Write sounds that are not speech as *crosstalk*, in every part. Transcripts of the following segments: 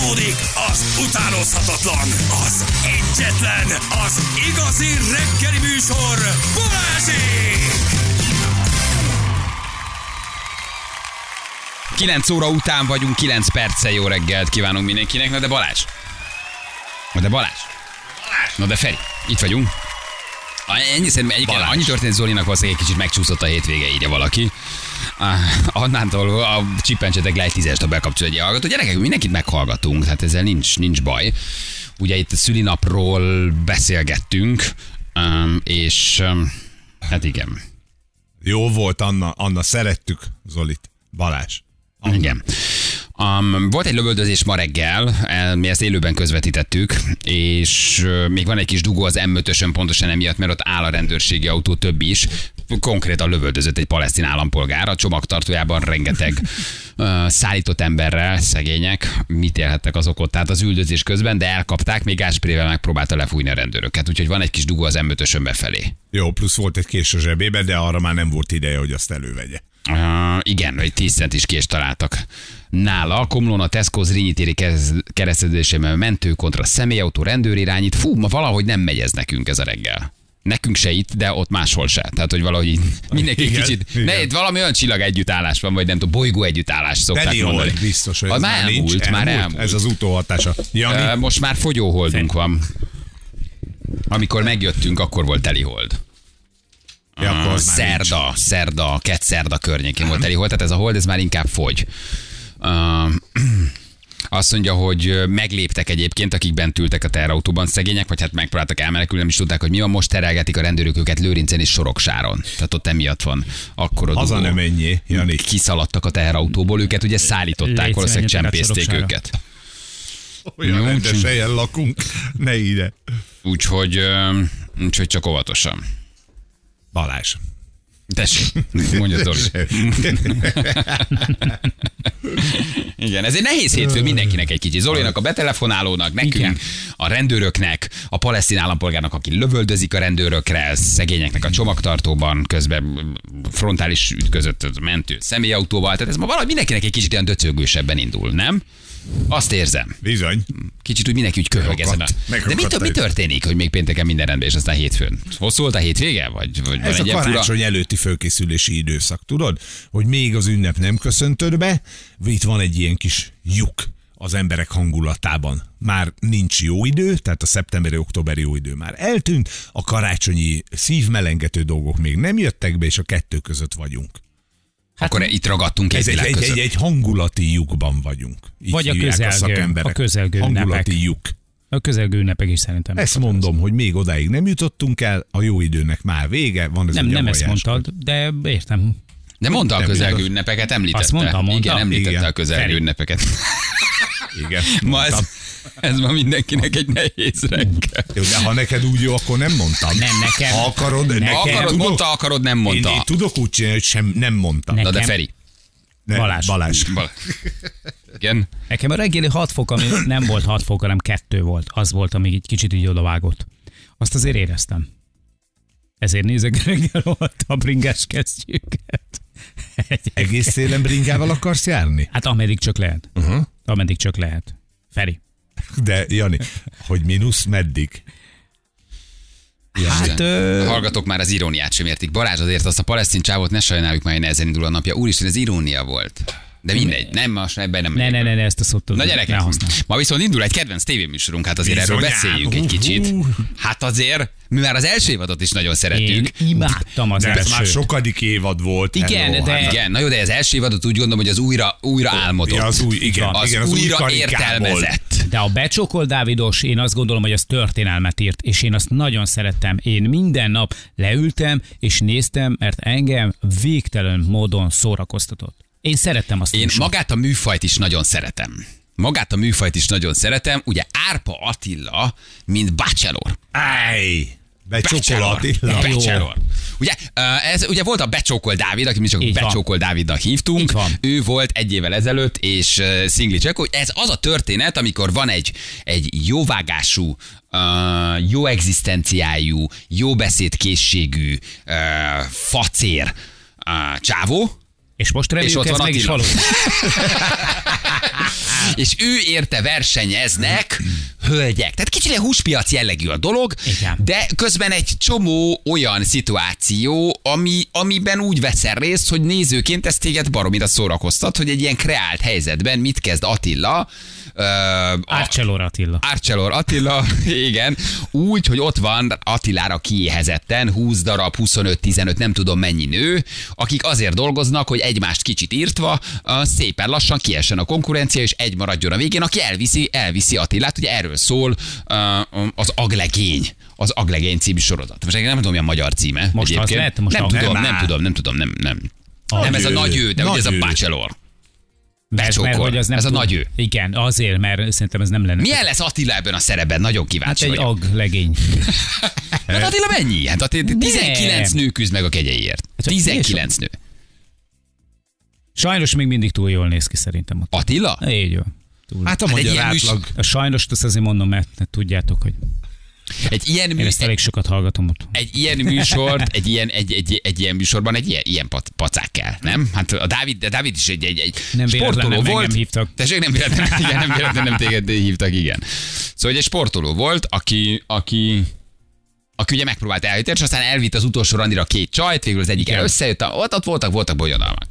Fújtatódik az utánozhatatlan, az egyetlen, az igazi reggeli műsor, Balázsék! 9 óra után vagyunk, 9 perccel jó reggelt kívánunk mindenkinek. Na de Balázs. Na de Balázs. Na de Feri, itt vagyunk. Ennyi szerintem egyébként annyi történt Zolinak valószínűleg egy kicsit megcsúszott a hétvége, írja valaki. Ah, Annától a csippentsetek le egy tízest, ha bekapcsol egy hallgató. Gyerekek, mindenkit meghallgatunk, tehát ezzel nincs, nincs baj. Ugye itt a szülinapról beszélgettünk, um, és um, hát igen. Jó volt, Anna, Anna, szerettük Zolit. Balázs. Igen. Um, volt egy lövöldözés ma reggel, el- mi ezt élőben közvetítettük, és még van egy kis dugó az M5-ösön pontosan emiatt, mert ott áll a rendőrségi autó több is. Konkrétan lövöldözött egy palesztin állampolgár, a csomagtartójában rengeteg szállított emberrel, szegények, mit élhettek azok ott, tehát az üldözés közben, de elkapták, még gásprével megpróbálta lefújni a rendőröket, úgyhogy van egy kis dugó az M5-ösön befelé. Jó, plusz volt egy kés a zsebébe, de arra már nem volt ideje, hogy azt elővegye. Uh, igen, vagy 10 centis kést találtak. Nála a Komlón a Tesco Zrínyi téri keresz- keresztezésében mentő kontra személyautó rendőr irányít. Fú, ma valahogy nem megy ez nekünk ez a reggel. Nekünk se itt, de ott máshol se. Tehát, hogy valahogy így *laughs* mindenki Igen, kicsit... igen. Ne, itt valami olyan csillag együttállás van, vagy nem tudom, bolygó együttállás szokták Teli mondani. biztos, hogy ez már, nincs. elmúlt, már elmúlt. Ez az utóhatása. Jani, Most már fogyóholdunk van. Amikor megjöttünk, akkor volt telihold. ja, akkor az már nincs. szerda, szerda, kett szerda környékén volt teli hold, tehát ez a hold, ez már inkább fogy. Uh, azt mondja, hogy megléptek egyébként, akik bent ültek a teherautóban szegények, vagy hát megpróbáltak elmenekülni, nem is tudták, hogy mi van. Most terelgetik a rendőrök őket Lőrincen és Soroksáron. Tehát ott emiatt van akkor a Haza dugó. nem ennyi, Jani. Kiszaladtak a teherautóból, őket ugye szállították, valószínűleg csempészték őket. Olyan rendes úgyhogy- helyen lakunk. Ne ide. Úgyhogy, úgyhogy csak óvatosan. Balázs. Tessék, mondja Zoli. *laughs* Igen, ez egy nehéz hétfő mindenkinek egy kicsit. Zolinak, a betelefonálónak, nekünk, Igen. a rendőröknek, a palesztin állampolgárnak, aki lövöldözik a rendőrökre, szegényeknek a csomagtartóban, közben frontális ütközött mentő személyautóval. Tehát ez ma valahogy mindenkinek egy kicsit olyan döcögősebben indul, nem? Azt érzem. Bizony. Kicsit úgy mindenki úgy köhög ezen a... De mi, mi történik, hogy még pénteken minden rendben, és aztán hétfőn? Hosszú volt a hétvége? Vagy, vagy Ez a ilyen fura... karácsony előtti fölkészülési időszak, tudod? Hogy még az ünnep nem köszöntöd be, itt van egy ilyen kis lyuk az emberek hangulatában. Már nincs jó idő, tehát a szeptemberi-októberi jó idő már eltűnt, a karácsonyi szívmelengető dolgok még nem jöttek be, és a kettő között vagyunk. Akkor itt ragadtunk egy Ez egy, egy, között. egy, egy hangulati lyukban vagyunk. Így Vagy a közelgő- szakemberek. a közelgő Hangulati ünnepek. lyuk. A közelgő ünnepek is szerintem. Ezt mondom, hogy még odáig nem jutottunk el, a jó időnek már vége, van ez Nem, egy nem ezt mondtad, de értem. De mondta a közelgő ünnepeket, említette. Azt mondta, mondta. Igen, említette Igen. a közelgő ünnepeket. Igen, *laughs* Ma ez, ez ma mindenkinek egy nehéz reggel. Jó, de ha neked úgy jó, akkor nem mondtam. Nem, nekem. Ha akarod, Nekem. nekem Akarod, tudok, mondta, akarod, nem én, mondta. én tudok úgy csinálni, hogy sem nem mondtam. Ne- Na de nekem- Feri. Ne, Balázs. Balázs. Bal- Igen. Nekem a reggeli 6 fok, ami nem volt 6 fok, hanem 2 volt. Az volt, ami egy kicsit így odavágott. Azt azért éreztem. Ezért nézek reggel *laughs* a bringás kesztyűket. Egész télen bringával akarsz járni? Hát ameddig csak lehet. Uh-huh. Ameddig csak lehet. Feri. De Jani, hogy mínusz meddig? Hát, ö, hallgatók már az iróniát sem értik. Balázs azért azt a palesztin csávot ne sajnáljuk, majd nehezen indul a napja. Úristen, ez irónia volt. De mindegy, nem, most ebben nem ne, ne, ne, ne, ezt a szót Na ne gyerekek, ma viszont indul egy kedvenc tévéműsorunk, hát azért erről beszéljünk egy kicsit. Hát azért, mi már az első évadot is nagyon Én szerettük. imádtam az De ez első. már sokadik évad volt. Igen, hello, de- hát Igen, na jó, de az első évadot úgy gondolom, hogy az újra, újra álmodott. Ja, az új, igen, az igen, az új újra karikából. értelmezett. De a Becsokol Dávidos, én azt gondolom, hogy az történelmet írt, és én azt nagyon szerettem. Én minden nap leültem, és néztem, mert engem végtelen módon szórakoztatott. Én szerettem azt. Én műsort. magát a műfajt is nagyon szeretem. Magát a műfajt is nagyon szeretem. Ugye Árpa Attila, mint bachelor. Áj! Becsokol Attila. Bachelor. Ugye, ez, ugye volt a Becsókol Dávid, aki mi csak Így van. Becsókol Dávidnak hívtunk. Van. Ő volt egy évvel ezelőtt, és uh, Szingli Csekó. Ez az a történet, amikor van egy, egy jóvágású, uh, jó egzisztenciájú, jó beszédkészségű uh, facér uh, csávó, És most reméljük, ott ez van meg is Attila. való. *laughs* és ő érte versenyeznek hölgyek. Tehát kicsit ilyen húspiac jellegű a dolog, Igen. de közben egy csomó olyan szituáció, ami, amiben úgy veszel részt, hogy nézőként ez téged baromira szórakoztat, hogy egy ilyen kreált helyzetben mit kezd Attila, a- Arcelor Attila. Arcelor Attila, *laughs* igen, úgy, hogy ott van Attilára kiéhezetten 20 darab, 25-15, nem tudom mennyi nő, akik azért dolgoznak, hogy egymást kicsit írtva, ö, szépen lassan kiessen a konkurencia, és egy maradjon a végén, aki elviszi, elviszi Attilát, ugye erről szól ö, az Aglegény az Aglegény című sorozat. Most nem tudom, mi a magyar címe. Most az egyébként. lett? Most nem, a- tudom, Nem tudom, nem tudom, nem, nem. Nem, ez a nagy ő, de ugye ez a Nagy. Bachelor. Mert, mert hogy az nem Ez a nagy ő. Igen, azért, mert szerintem ez nem lenne. Milyen lesz Attila ebben a szerepben? Nagyon Hát kíváncsi egy vagyok. ag legény. *laughs* Hát Attila mennyi? Hát Attila 19 Nem. nő küzd meg a kegyeiért. Hát, 19 nő. Sajnos még mindig túl jól néz ki szerintem ott. Attila? Így van. Túl. Hát a Hát magyar ilyen műs- átlag. A sajnos ezt azért mondom, mert tudjátok, hogy Egy ilyen, én mű, ezt elég sokat hallgatom ott. egy ilyen műsort, egy ilyen, egy, egy, egy ilyen műsorban egy ilyen, ilyen pac- pacák kell, nem? Hát a Dávid, a Dávid is egy, egy, egy Nem sportoló nem volt. engem hívtak. Tessék, nem véletlen, *laughs* igen, nem véletlen, nem téged hívtak, igen. Szóval egy sportoló volt, aki, aki aki ugye megpróbált eljutatni, és aztán elvitt az utolsó randira két csajt, végül az egyik összejött, ott, ott voltak, voltak bonyodalmak.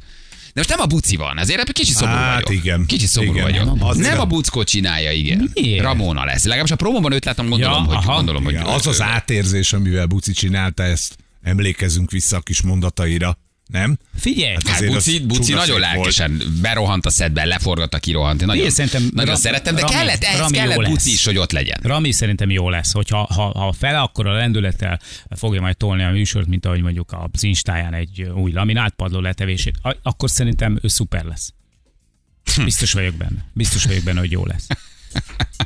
De most nem a buci van, ezért ebben kicsit szomorú Hát vagyok. igen. Kicsit szomorú Igen. vagyok. Nem Nem a buckó csinálja, igen. Miért? Ramona lesz. Legalábbis a promóban őt látom, gondolom, Ja, hogy, aha. gondolom, hogy Igen, az az átérzés, amivel Buci csinálta ezt, emlékezünk vissza a kis mondataira, nem? Figyelj! Hát Hát Buci, Buci nagyon szép volt. lelkesen berohant a szedbe, leforgatta, kirohant. Én Nagyon, Én szerintem nagyon Ra- szerettem, de Rami- kellett, ehhez Rami kellett. Buci is, hogy ott legyen. Rami szerintem jó lesz, hogyha ha, ha fele, akkor a lendülettel fogja majd tolni a műsort, mint ahogy mondjuk az Instáján egy új laminát padló letevését, a- akkor szerintem ő szuper lesz. Biztos vagyok benne. Biztos vagyok benne, hogy jó lesz. *laughs*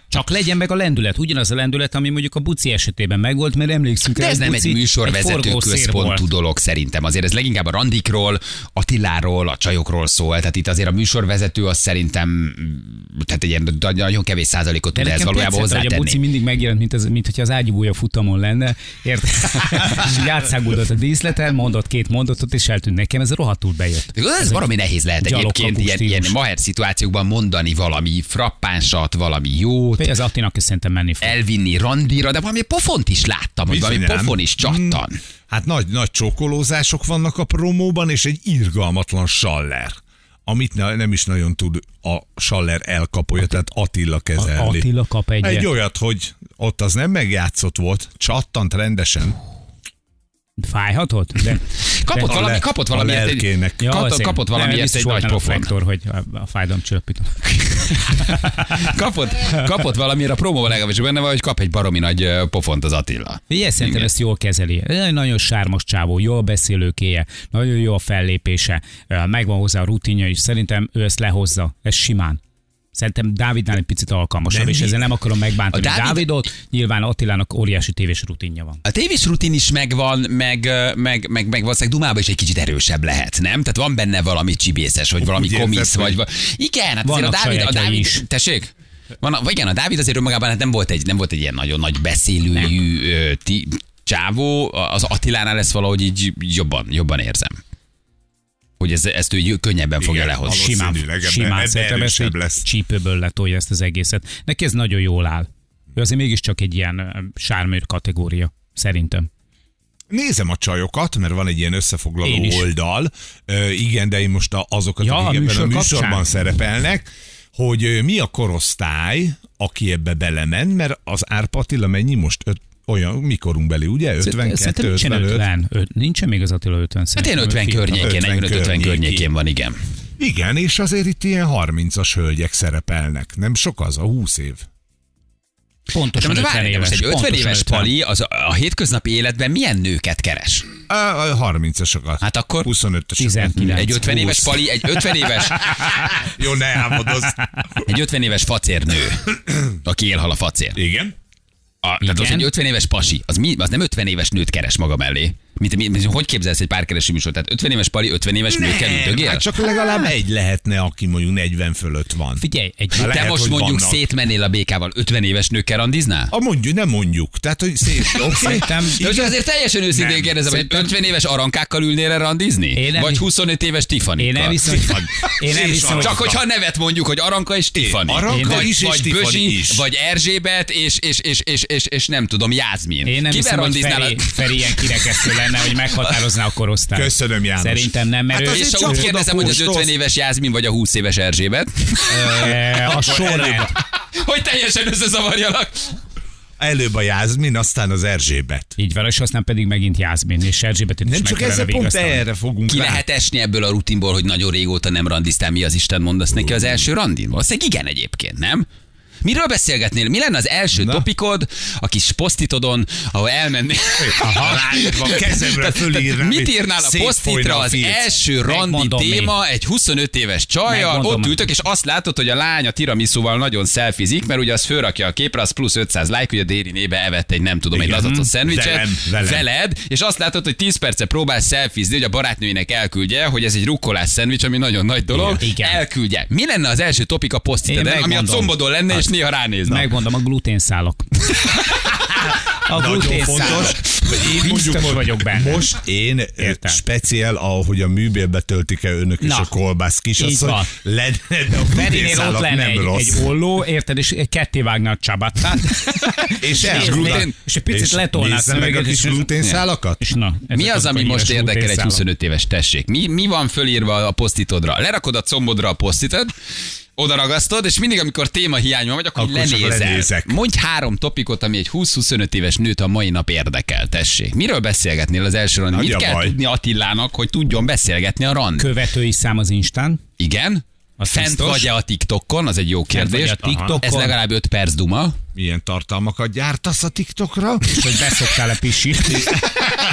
Csak legyen meg a lendület. Ugyanaz a lendület, ami mondjuk a Buci esetében megvolt, mert emlékszünk De ez nem Buci egy műsorvezető forgószér központú dolog szerintem. Azért ez leginkább a randikról, Attiláról, a csajokról szól. Tehát itt azért a műsorvezető az szerintem tehát egy ilyen nagyon kevés százalékot tud ehhez nekem valójában hogy a Buci hozzátenni. mindig megjelent, mint, az, mint hogyha az ágyúbúja futamon lenne. Érted? *laughs* és így átszáguldott a díszleten, mondott két mondatot, és eltűnt nekem. Ez rohadtul bejött. De Ez baromi nehéz lehet egyébként ilyen, ilyen maher szituációkban mondani valami frappánsat, valami jót, Ez Attinak is szerintem menni fog. elvinni randira, de valami pofont is láttam, hogy valami nem? pofon is csattan. Mm, Hát nagy, nagy csókolózások vannak a promóban, és egy irgalmatlan saller amit ne, nem is nagyon tud a Saller elkapolja, tehát Attila kezelni. Attila kap egyet. Egy olyat, hogy ott az nem megjátszott volt, csattant rendesen. Fájhatott? De, Kapott A valami, le- kapott a valamiért egy. Ja, kapott, kapott biztos egy nagy pofon. flektor, hogy a- a fájdalom csillapítom. *laughs* kapott, kapott valamiért a promóval legalábbis benne van, hogy kap egy baromi nagy pofont az Attila. Figyelj, szerintem Igen. ezt jól kezeli. Nagyon- sármos csávó, jó a beszélőkéje, nagyon jó a fellépése, megvan hozzá a rutinja is. Szerintem ő ezt lehozza, ez simán. Szerintem Dávidnál egy picit alkalmasabb, és ezzel nem akarom megbántani A Dávid- Dávidot. Nyilván Attilának óriási tévés rutinja van. A tévés rutin is megvan, meg, meg, meg, meg valószínűleg Dumában is egy kicsit erősebb lehet, nem? Tehát van benne valami csibészes, vagy valami Úgy érzed, komisz, vagy... hogy- Igen, hát azért a Vannak Dávid, a Dávid is. tessék? Van, a- igen, a Dávid azért önmagában hát nem volt egy, nem volt egy ilyen nagyon nagy beszélőjű ö, ti, csávó, az Attilánál ezt valahogy így jobban, jobban érzem. Hogy ez, ezt ő könnyebben fogja Igen, lehozni. Simán, simán szerintem ezt erősebb egy lesz. csípőből letolja ezt az egészet. Neki ez nagyon jól áll. Ő azért mégiscsak egy ilyen sármőr kategória, szerintem. Nézem a csajokat, mert van egy ilyen összefoglaló oldal. Ö, igen, de én most a, azokat, Ja, a akik ebben a műsor műsorban kapcsán. szerepelnek, hogy mi a korosztály, aki ebbe belemen, mert az Árpa Attila mennyi most? Olyan mikorunkbeli, ugye? 52, Szerintem nincsen 55? 50. Ö, Nincsen még az Attila 50 Hát ilyen 50 Ő fiatal. környékén, 50 45-50 környékén. van, igen. Igen, és azért itt ilyen 30-as hölgyek szerepelnek. Nem sok az, a 20 év. Pontosan De 50 várj, de éves. most egy 50 pontosan éves 50. pali az a, a hétköznapi életben milyen nőket keres? A, a 30-asokat. Hát akkor 25-ösokat. 19. Egy 50 éves 20. pali, egy 50 éves, *laughs* Jó, ne álmodozz. egy 50 éves facérnő, aki élhal a facér. Igen. A, tehát az egy 50 éves pasi, az, mi, az nem 50 éves nőt keres maga mellé. Mit, mi, mi, hogy képzelsz egy párkeresi műsor? Tehát 50 éves pali, 50 éves nőkkel üldögél? hát csak legalább egy lehetne, aki mondjuk 40 fölött van. Figyelj, egy Te lehet, most mondjuk vannak. szétmennél a békával, 50 éves nőkkel randiznál? A mondjuk, nem mondjuk. Tehát, hogy szép. Okay. *laughs* Szerintem- De most azért teljesen őszintén Nem, kérdezem, hogy szerintem- 50 éves arankákkal ülnél el randizni? Én nem Vagy hi- 25 éves Tiffany? Én elviszem, én elviszem, hogy Csak hogyha nevet mondjuk, hogy Aranka és Tiffany. Aranka is és Bözsi, is. vagy Erzsébet, és, és, és, és, és, és, nem tudom, Jászmin. én nem hiszem, hogy randiznál? Feri, Feri ilyen kirekesztő lenne, hogy meghatározná a korosztályt. Köszönöm, János. Szerintem nem, mert Hát ő, És csak ha úgy kérdezem, hogy az kóstolsz. 50 éves Jászmin vagy a 20 éves Erzsébet, *laughs* eh, a sorrend. hogy teljesen összezavarjalak. Előbb a Jászmin, aztán az Erzsébet. Így van, és aztán pedig megint Jászmin és Erzsébetet is Nem meg csak ezzel pont erre fogunk Ki rá. lehet esni ebből a rutinból, hogy nagyon régóta nem randiztál, mi az Isten mondasz neki az első randin? Valószínűleg igen egyébként, nem? Miről beszélgetnél? Mi lenne az első Na. topikod, a kis posztitodon, ahol elmennél? Aha, ráírva, kezemre fölírnám. Mit hogy írnál a posztitra a az első randi Megmondom mi. téma egy 25 éves csajjal, ott ültök, és azt látod, hogy a lány a tiramisúval nagyon szelfizik, mert ugye az fölrakja a képre, az plusz 500 like, ugye Déri nébe evett egy nem tudom, egy Igen. lazacot szendvicset, Velem, velem. veled, és azt látod, hogy 10 perce próbálsz szelfizni, hogy a barátnőinek elküldje, hogy ez egy rukkolás szendvics, ami nagyon nagy dolog, Igen. elküldje. Mi lenne az első topik a posztiteden, ami a combodon lenne, és néha ránéznek? Megmondom, a gluténszálak. A gluténszálak. fontos. Én mondjuk, hogy vagyok benne. Most én Értem. Speciál, ahogy a műbérbe töltik el önök és Na, a kolbász kisasszony, lenne, de a Ferinél ott lenne nem egy, rossz. egy olló, érted, és ketté vágná a csabattát. *laughs* és, és glutén, és egy picit letolná a meg a kis és- gluténszálakat? És na, Mi az, ami most érdekel egy gluténszálak. 25 éves tessék? Mi, mi van fölírva a posztitodra? Lerakod a combodra a posztitod, oda ragasztod, és mindig, amikor téma hiány van, vagy, akkor, Akkor lenézel. lenézek. Mondj három topikot, ami egy 20-25 éves nőt a mai nap érdekel, tessék. Miről beszélgetnél az első randi? Mit a kell baj. tudni Attilának, hogy tudjon beszélgetni a rand? Követői szám az Instán. Igen? Az Fent biztos. vagy-e a TikTokon? Az egy jó kérdés. vagy a TikTokon. Ez legalább 5 perc duma. Milyen tartalmakat gyártasz a TikTokra? És hogy beszoktál-e pisi. *laughs*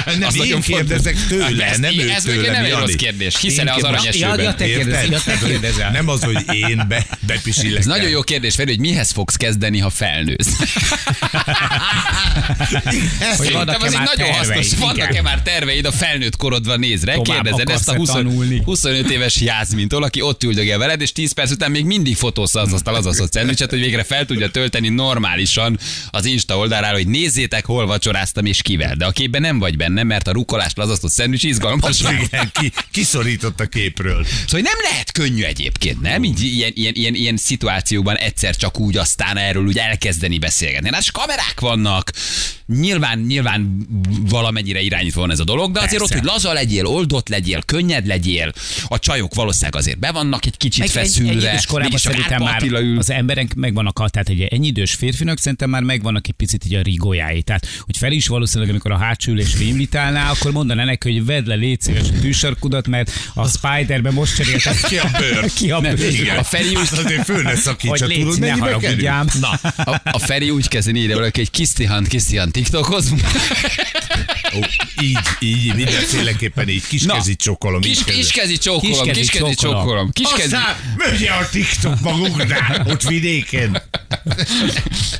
nem, Az én nagyon kérdezek tőle, Ez- nem ő ez tőle. nem egy rossz kérdés. Hiszel-e Én az aranyesőben? Ja, ja, te kérdezel, ja, te kérdezel. Nem az, hogy én be, bepisillek. Ez el. nagyon jó kérdés, Feri, hogy mihez fogsz kezdeni, ha felnősz? Ez Hogy vannak-e az egy már nagyon hasznos. Vannak-e már terveid a felnőtt korodva nézre? Kérdezed ezt a akarsz-e 20, tanulni? 25 éves Jászmintól, aki ott üldögél veled, és 10 perc után még mindig fotózza az azt a lazacot szendvicset, hogy végre fel tudja tölteni normálisan az Insta oldalára, hogy nézzétek, hol vacsoráztam és kivel. De a képben nem vagy benne, mert a rukolást lazasztott szendvics izgalmas. Igen, ki, kiszorított a képről. Szóval nem lehet könnyű egyébként, nem? Így ilyen, ilyen, ilyen, ilyen szituációban egyszer csak úgy aztán erről úgy elkezdeni beszélgetni. Hát kamerák vannak, nyilván, nyilván valamennyire irányítva van ez a dolog, de azért Persze. ott, hogy laza legyél, oldott legyél, könnyed legyél, a csajok valószínűleg azért be vannak egy kicsit egy, egy feszülve. idős korában szerintem már ül. az emberek megvannak, tehát egy ennyi idős férfinak szerintem már megvannak egy picit így a rigójái. Tehát, hogy fel is valószínűleg, amikor a hátsó ülésre invitálná, akkor mondaná neki, hogy vedd le légy szíves a tűsarkudat, mert a Spiderbe most cseréltek *laughs* Ki a bőr? *laughs* ki a bőr. Igen. A Feri úgy- Hát azért föl ne Hogy szakítsa, légy tudod, ne haragudjám. Na, A, a Feri úgy kezdeni ide valaki, egy kisztihant, kisztihant TikTokhoz. ó, így, így, mindenféleképpen így, kiskezi csokolom. Kis, kiskezi csókolom, Kiskezi csókolom. Kiskezi. Aztán megye a TikTok magunknál, ott vidéken.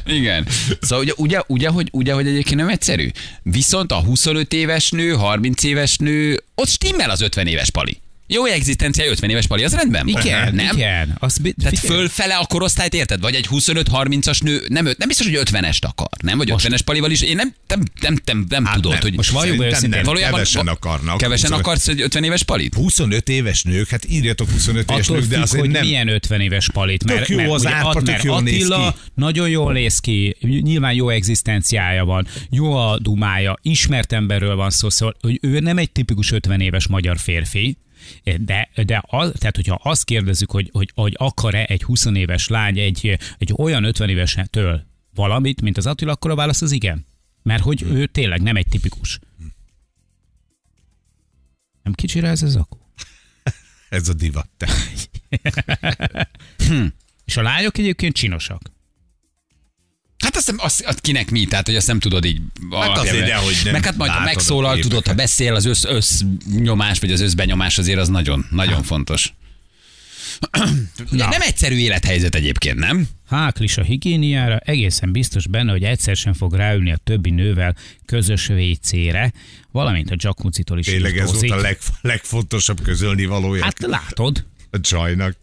*laughs* Igen. Szóval ugye, ugye, ugye, hogy, ugye, hogy egyébként nem egyszerű. Viszont a 25 éves nő, 30 éves nő, ott stimmel az 50 éves pali. Jó egzisztencia, 50 éves pali, az rendben? Igen, nem? igen. Azt, bi- Tehát figyelj. fölfele a korosztályt érted? Vagy egy 25-30-as nő, nem, öt- nem biztos, hogy 50-est akar, nem? Vagy 50-es palival is, én nem, nem, nem, nem, nem Hát tudod, nem. hogy Most valljuk őszintén. nem. valójában kevesen akarnak. Kevesen 25. akarsz egy 50 éves palit? 25 éves nők, hát írjatok 25 éves Attól nők, de azért hogy nem. milyen 50 éves palit. Mert, Tök jó mert, az ugye árpa, mert jól néz Attila ki. nagyon jól néz ki, nyilván jó egzisztenciája van, jó a dumája, ismert emberről van szó, szóval, hogy ő nem egy tipikus 50 éves magyar férfi, de, de az, tehát, hogyha azt kérdezzük, hogy, hogy, hogy akar-e egy 20 éves lány egy, egy olyan 50 évesetől valamit, mint az Attila, akkor a válasz az igen. Mert hogy ő tényleg nem egy tipikus. Nem kicsire ez az akó? *laughs* Ez a divat. Te. *laughs* És a lányok egyébként csinosak. Hát azt, azt, azt kinek mi, tehát hogy azt nem tudod így. alapjában. azért, dehogy nem Meg hát majd ha megszólal, tudod, ha beszél, az össz, össznyomás, vagy az összbenyomás azért az nagyon, nagyon fontos. Ugye nem egyszerű élethelyzet egyébként, nem? Háklis a higiéniára, egészen biztos benne, hogy egyszer sem fog ráülni a többi nővel közös WC-re, valamint a jacuzzitól is Tényleg ez volt a leg, legfontosabb közölni valója Hát látod, a csajnak.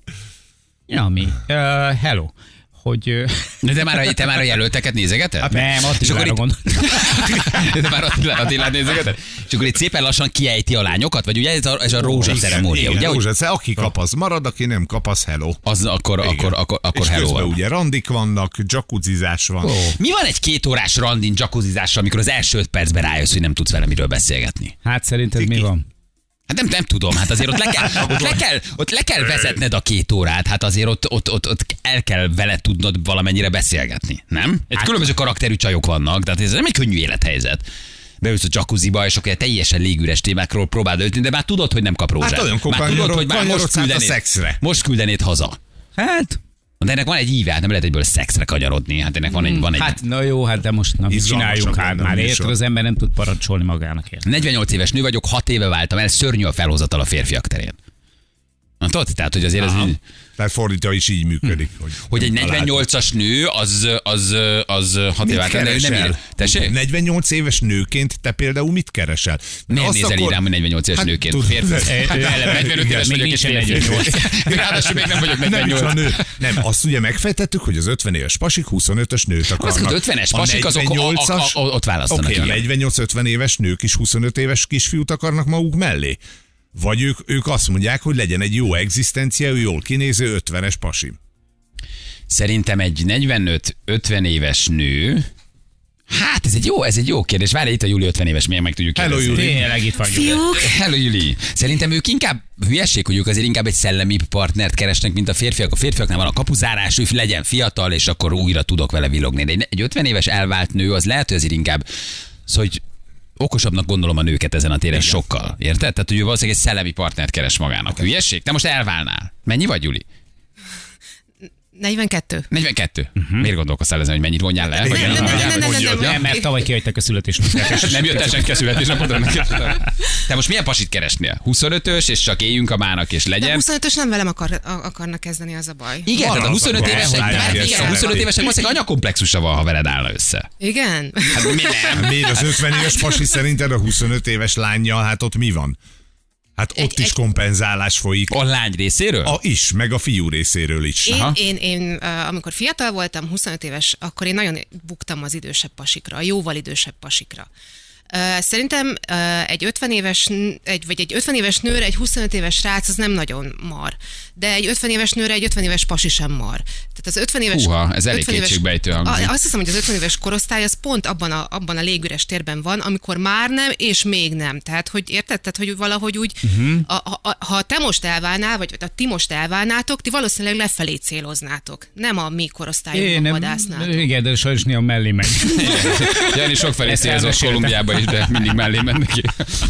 ja, mi? Uh, hello. Hogy... De már, a- te már a jelölteket nézegeted? nem, És akkor Attilára itt- gond. *laughs* De már Attila- Attilát nézegeted? És akkor itt szépen lassan kiejti a lányokat? Vagy ugye ez a, ez a rózsa ceremónia, Igen, ugye? Hogy rózsa, aki kap, az marad, aki nem kap, az hello. az akkor, Igen. akkor, akkor, akkor És hello ugye randik vannak, jacuzzizás van. Ó. Mi van egy két órás randin jacuzzizással, amikor az első öt percben rájössz, hogy nem tudsz vele miről beszélgetni? Hát szerinted mi Tiki. van? Hát nem, nem tudom, hát azért ott le kell, ott le kell, ott le kell vezetned a két órát, hát azért ott, ott, ott, ott el kell vele tudnod valamennyire beszélgetni, nem? Hát- különböző karakterű csajok vannak, tehát ez nem egy könnyű élethelyzet. Beülsz a jacuzziba, és akkor teljesen légüres témákról próbáld ölteni, de már tudod, hogy nem kap rózsát. Hát olyan már tudod, hogy már most kanyarodsz át a küldenéd, szexre. most küldenéd haza. Hát, De ennek van egy íve, hát nem lehet egyből szexre kanyarodni, hát ennek van egy, van egy hát na jó, hát de most Izgalmasabb csináljunk hát már, érted, az ember nem tud parancsolni magának érted. 48 éves nő vagyok, 6 éve váltam el, szörnyű a felhozatal a férfiak terén. Na tudod, tehát, hogy azért ez így, Tehát fordítja is így működik. Hogy, hogy egy nem találtak. 48-as nő, az, az, az 6 Mit éve váltam, de ő nem ír. Tessék? 48 éves nőként te például mit keresel? Miért Azt nézel így rám, hogy 48 éves Hát, nőként? tud- Férfi. Ő Hát, eleve 45 éves vagyok, és nincsen férfi. 48. Ráadásul még nem vagyok Nem is a 48. nő. Nem, azt ugye megfejtettük, hogy az 50 éves pasik 25-ös nőt akarnak. Az, hogy 50-es A pasik, azok a- a- 48-as a- a- ott választanak, Oké, igen. a 48-50 éves nők is 25 éves kisfiút akarnak maguk mellé. Vagy ők, ők azt mondják, hogy legyen egy jó egzisztencia, jól kinéző 50-es pasi. Szerintem egy 45-50 éves nő, Hát ez egy jó, ez egy jó kérdés. Várj, itt a Júli 50 éves, miért meg tudjuk Hello, kérdezni. Júli. Tényleg itt vagyunk. Fiúk, Hello, Juli. Szerintem ők inkább hülyeség, hogy ők azért inkább egy szellemi partnert keresnek, mint a férfiak. A férfiaknál van a kapuzárás, ő legyen fiatal, és akkor újra tudok vele villogni. De egy- egy 50 éves elvált nő, az lehet, hogy azért inkább, szóval, hogy okosabbnak gondolom a nőket ezen a téren Igen. sokkal. Érted? Tehát, hogy ő valószínűleg egy szellemi partnert keres magának. Hülyeség? Te most elválnál. Mennyi vagy, Juli? 42. 42. Uh-huh. Miért gondolkoztál ezen, hogy mennyit vonjál le? Nem, nem, nem, nem, nem, nem, nem. Nem, mert tavaly kihagytak a születésnapját. *laughs* nem jött el senki a születésnapodra. Te most milyen pasit keresnél? 25-ös, és csak éljünk a mának, és De legyen. 25-ös nem velem akar, akarnak kezdeni, az a baj. Igen, tehát a az, 25 akkor évesek, a 25 szeretik. évesek valószínűleg anyakomplexusa van, ha veled állna össze. Igen? Hát mi nem? Miért az 50 éves pasi szerinted a 25 éves lánya, hát ott mi van? Hát ott Egy- is egy- kompenzálás folyik. A lány részéről? A is, meg a fiú részéről is. Én, Aha. én, én, amikor fiatal voltam, 25 éves, akkor én nagyon buktam az idősebb pasikra, a jóval idősebb pasikra. Szerintem egy 50 éves, egy, vagy egy 50 éves nőre egy 25 éves srác az nem nagyon mar. De egy 50 éves nőre egy 50 éves pasi sem mar. Tehát az 50 éves... Húha, ez elég 50 éves- kétségbejtő hangzik. Azt hiszem, hogy az 50 éves korosztály az pont abban a, abban a légüres térben van, amikor már nem, és még nem. Tehát, hogy érted? Tehát, hogy valahogy úgy, uh-huh. a, a, a, ha te most elválnál, vagy a ti most elválnátok, ti valószínűleg lefelé céloznátok. Nem a mi korosztályunkban vadásznátok. igen, de sajnos néha mellé megy. *laughs* Jani sokfelé célzott elmeséltem. Is, de mindig mellé mennek.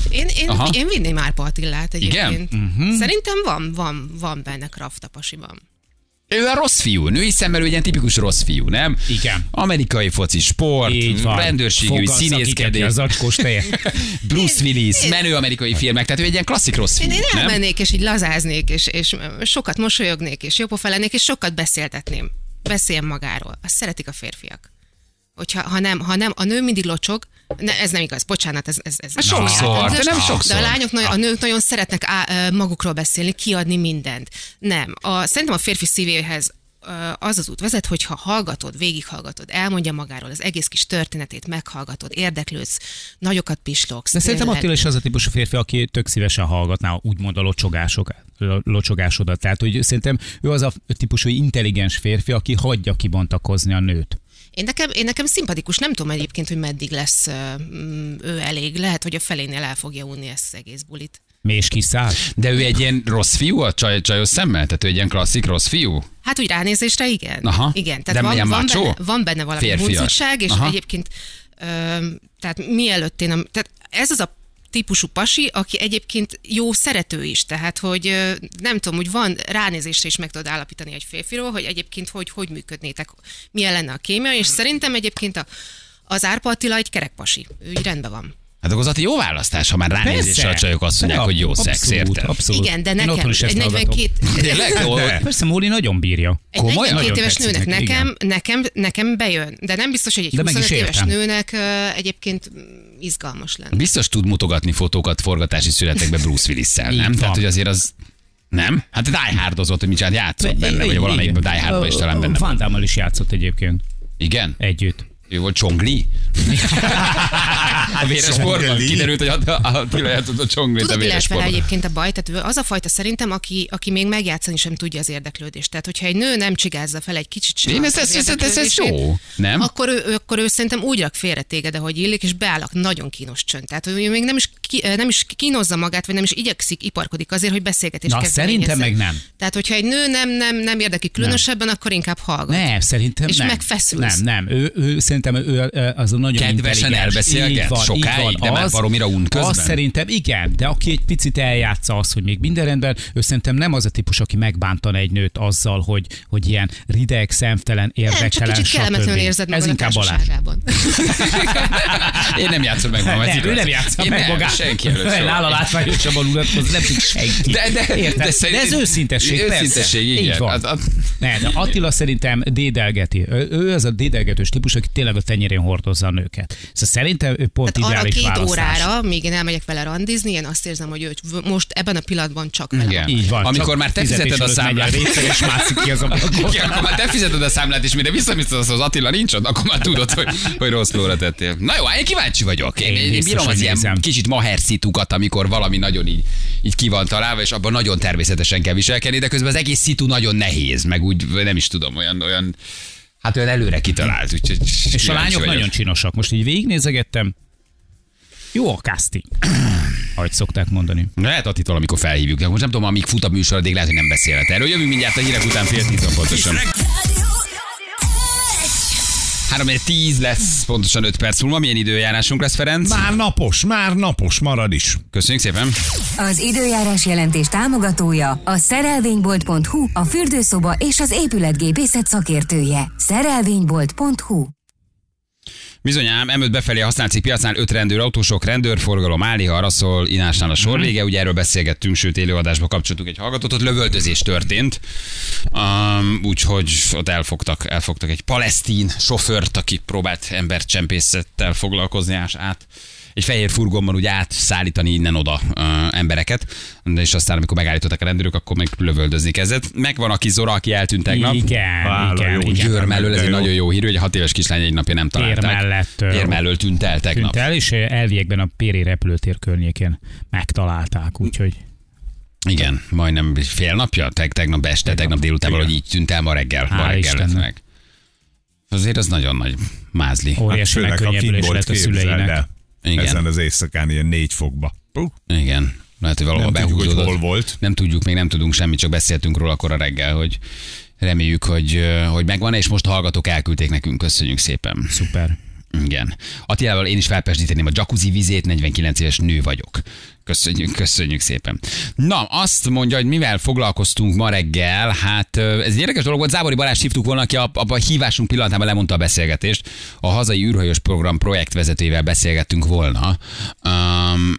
Én, én, Aha. én vinném Árpa Attillát Igen? egyébként. Uh-huh. Szerintem van, van, van benne kraft a pasiban. Ő a rossz fiú, női szemmel egy ilyen tipikus rossz fiú, nem? Igen. Amerikai foci, sport, Így van. rendőrségű, színészkedés, Az acskós teje. *laughs* Bruce Willis, én- menő amerikai filmek, tehát ő egy ilyen klasszik rossz fiú, Én, én nem? elmennék, és így lazáznék, és, és sokat mosolyognék, és jópofa lennék, és sokat beszéltetném. Beszéljen magáról. Azt szeretik a férfiak. Hogyha, ha nem, ha nem, a nő mindig locsog, ne, ez nem igaz, bocsánat, ez, ez, ez sokszor, de nem sokszor. De a lányok, nagyon, a nők nagyon szeretnek á, magukról beszélni, kiadni mindent. Nem. A, szerintem a férfi szívéhez az az út vezet, hogyha hallgatod, végighallgatod, elmondja magáról az egész kis történetét, meghallgatod, érdeklődsz, nagyokat pislogsz. De szerintem. Attila is az a típusú férfi, aki tök szívesen hallgatná úgymond a locsogások, lo- locsogásodat. Tehát, hogy szerintem ő az a típusú intelligens férfi, aki hagyja kibontakozni a nőt. Én nekem, én nekem szimpatikus, nem tudom egyébként, hogy meddig lesz mm, ő elég. Lehet, hogy a felénél el fogja unni ezt az egész bulit. Mi és kiszáll? De ő egy ilyen rossz fiú a csaj, csajos szemmel? Tehát ő egy ilyen klasszik rossz fiú? Hát úgy ránézésre igen. Aha. Igen, De tehát van, milyen van, macho? benne, van benne valami Férfias. huncutság, és Aha. egyébként ö, tehát mielőtt én, a, tehát ez az a típusú pasi, aki egyébként jó szerető is, tehát hogy nem tudom, hogy van ránézésre is meg tudod állapítani egy férfiról, hogy egyébként hogy, hogy működnétek, milyen lenne a kémia, és szerintem egyébként a, az Árpa Attila egy kerekpasi, ő így rendben van. Hát akkor az jó választás, ha már ránézésre a csajok azt mondják, hogy jó szex, abszolút, érted? Abszolút. Igen, de nekem otthon is ezt egy hallgatom. 42, Tényleg? *laughs* Persze, Móri nagyon bírja. egy Komolyan? 42 Nagyon éves nőnek nekem, nekem, nekem bejön. De nem biztos, hogy egy De meg is 25 éves nőnek egyébként izgalmas lenne. Biztos tud mutogatni fotókat forgatási születekbe Bruce Willis-szel, Így nem? Tehát, hogy azért az... Nem? Hát Die Hardozott, hogy mit játszott benne, vagy valamelyikben Die Hardban is talán benne. Damme-mal is játszott egyébként. Igen? Együtt. Ő volt Csongli? a véres Csongli. kiderült, hogy a, a, a, a Csonglit a Tudod, mi véres sportban. egyébként a baj? Tehát az a fajta szerintem, aki, aki még megjátszani sem tudja az érdeklődést. Tehát, hogyha egy nő nem csigázza fel egy kicsit sem Én ez, ez, ez, ez, jó, nem? Akkor ő, akkor ő szerintem úgy rak félre téged, ahogy illik, és beállak nagyon kínos csönd. Tehát ő még nem is, ki, nem is kínozza magát, vagy nem is igyekszik, iparkodik azért, hogy beszélgetés Na, szerintem meg nem. Tehát, hogyha egy nő nem, nem, nem érdekli különösebben, akkor inkább hallgat. Nem, szerintem És nem. megfeszülsz. Nem, nem. Ő, ő szerintem ő ö, az a nagyon Kedvesen elbeszélget? Így van, Sokáig? így van. De már baromira un közben? Az szerintem igen, de aki egy picit eljátsza azt, hogy még minden rendben, ő szerintem nem az a típus, aki megbántana egy nőt azzal, hogy, hogy ilyen rideg, szemtelen, Nem, csak érdektelen, kicsit kellemetlenül érzed Ez inkább Balázs. *laughs* Én nem játszom meg magam. ez Nem, igaz. ő nem játsza meg nem, magát. Senki előtt soha. Nála látványosabban unatkozni, nem tud senki. De, de, Érted? de, De, szerint- ez őszintesség, persze. Őszintesség, igen. Így van. Az- az- Ne, de Attila szerintem dédelgeti. Ő, ő az a dédelgetős típus, aki tényleg a tenyerén hordozza a nőket. Szóval szerintem ő pont Tehát arra ideális két választás. órára, míg én elmegyek vele randizni, én azt érzem, hogy ő most ebben a pillanatban csak vele Igen. Így van. Amikor már te fizeted a számlát. és mászik ki az ablakon. Igen, akkor már te fizeted a számlát, és mire visszamész az az Attila nincs ott, akkor már tudod, hogy, hogy rossz lóra tettél. Na jó, én kíváncsi vagyok. Én, Én én, bírom az ilyen nézem. kicsit maherszitukat, amikor valami nagyon így, így ki van találva, és abban nagyon természetesen kell viselkedni, de közben az egész szitu nagyon nehéz, meg úgy nem is tudom, olyan, olyan Hát olyan előre kitalált, úgyhogy És a lányok vagyok. nagyon csinosak. Most így végignézegettem. Jó a casting. Ahogy szokták mondani. Lehet Attit valamikor felhívjuk, de most nem tudom, amíg fut a műsor, addig lehet, hogy nem beszélhet erről. Jövünk mindjárt a hírek után fél tíz van pontosan. 3 10 lesz, pontosan 5 perc múlva. Milyen időjárásunk lesz, Ferenc? Már napos, már napos marad is. Köszönjük szépen. Az időjárás jelentés támogatója a szerelvénybolt.hu, a fürdőszoba és az épületgépészet szakértője. Szerelvénybolt.hu Bizonyám, M5 befelé a használt cikk piacnál 5 rendőr, autósok, rendőrforgalom, Áliha, Araszol, Inásnál a sor vége. Ugye erről beszélgettünk, sőt élőadásba kapcsoltuk egy hallgatót, ott lövöldözés történt. Um, úgyhogy ott elfogtak, elfogtak egy palesztin sofőrt, aki próbált embercsempészettel foglalkozni ás át egy fehér furgonban úgy átszállítani innen oda uh, embereket, de és aztán amikor megállították a rendőrök, akkor meg lövöldözni kezdett. Megvan aki Zora, aki eltűnt tegnap. Igen, Vála, igen, jó, igen. győr. Mellől, ez egy jó. nagyon jó hír, hogy a hat éves kislány egy napja nem találták. mellett, ö, Ér mellől tűnt el tegnap. Tűnt el, és elviekben a Péri repülőtér környékén megtalálták, úgyhogy Igen, majdnem fél napja, teg, tegnap este, tegnap délután valahogy így tűnt el ma reggel. Ma Hál' reggel lett meg. Azért az nagyon nagy mázli. óriási Hát megkönnyebbülés lett a szüleinek. el. Igen. Ezen az éjszakán ilyen négy fokba. Puh, Igen. Lehet, hogy valahol nem tudjuk, hogy hol volt. Nem tudjuk, még nem tudunk semmit, csak beszéltünk róla akkor a reggel, hogy reméljük, hogy, hogy megvan, és most hallgatók elküldték nekünk. Köszönjük szépen. Szuper. Igen. Attilával én is felpesdíteném a jacuzzi vizét, 49 éves nő vagyok. Köszönjük, köszönjük szépen. Na, azt mondja, hogy mivel foglalkoztunk ma reggel, hát ez egy érdekes dolog volt, Zábori Balázs hívtuk volna, aki a, a, a hívásunk pillanatában lemondta a beszélgetést. A hazai űrhajós program projektvezetőjével beszélgettünk volna. Um,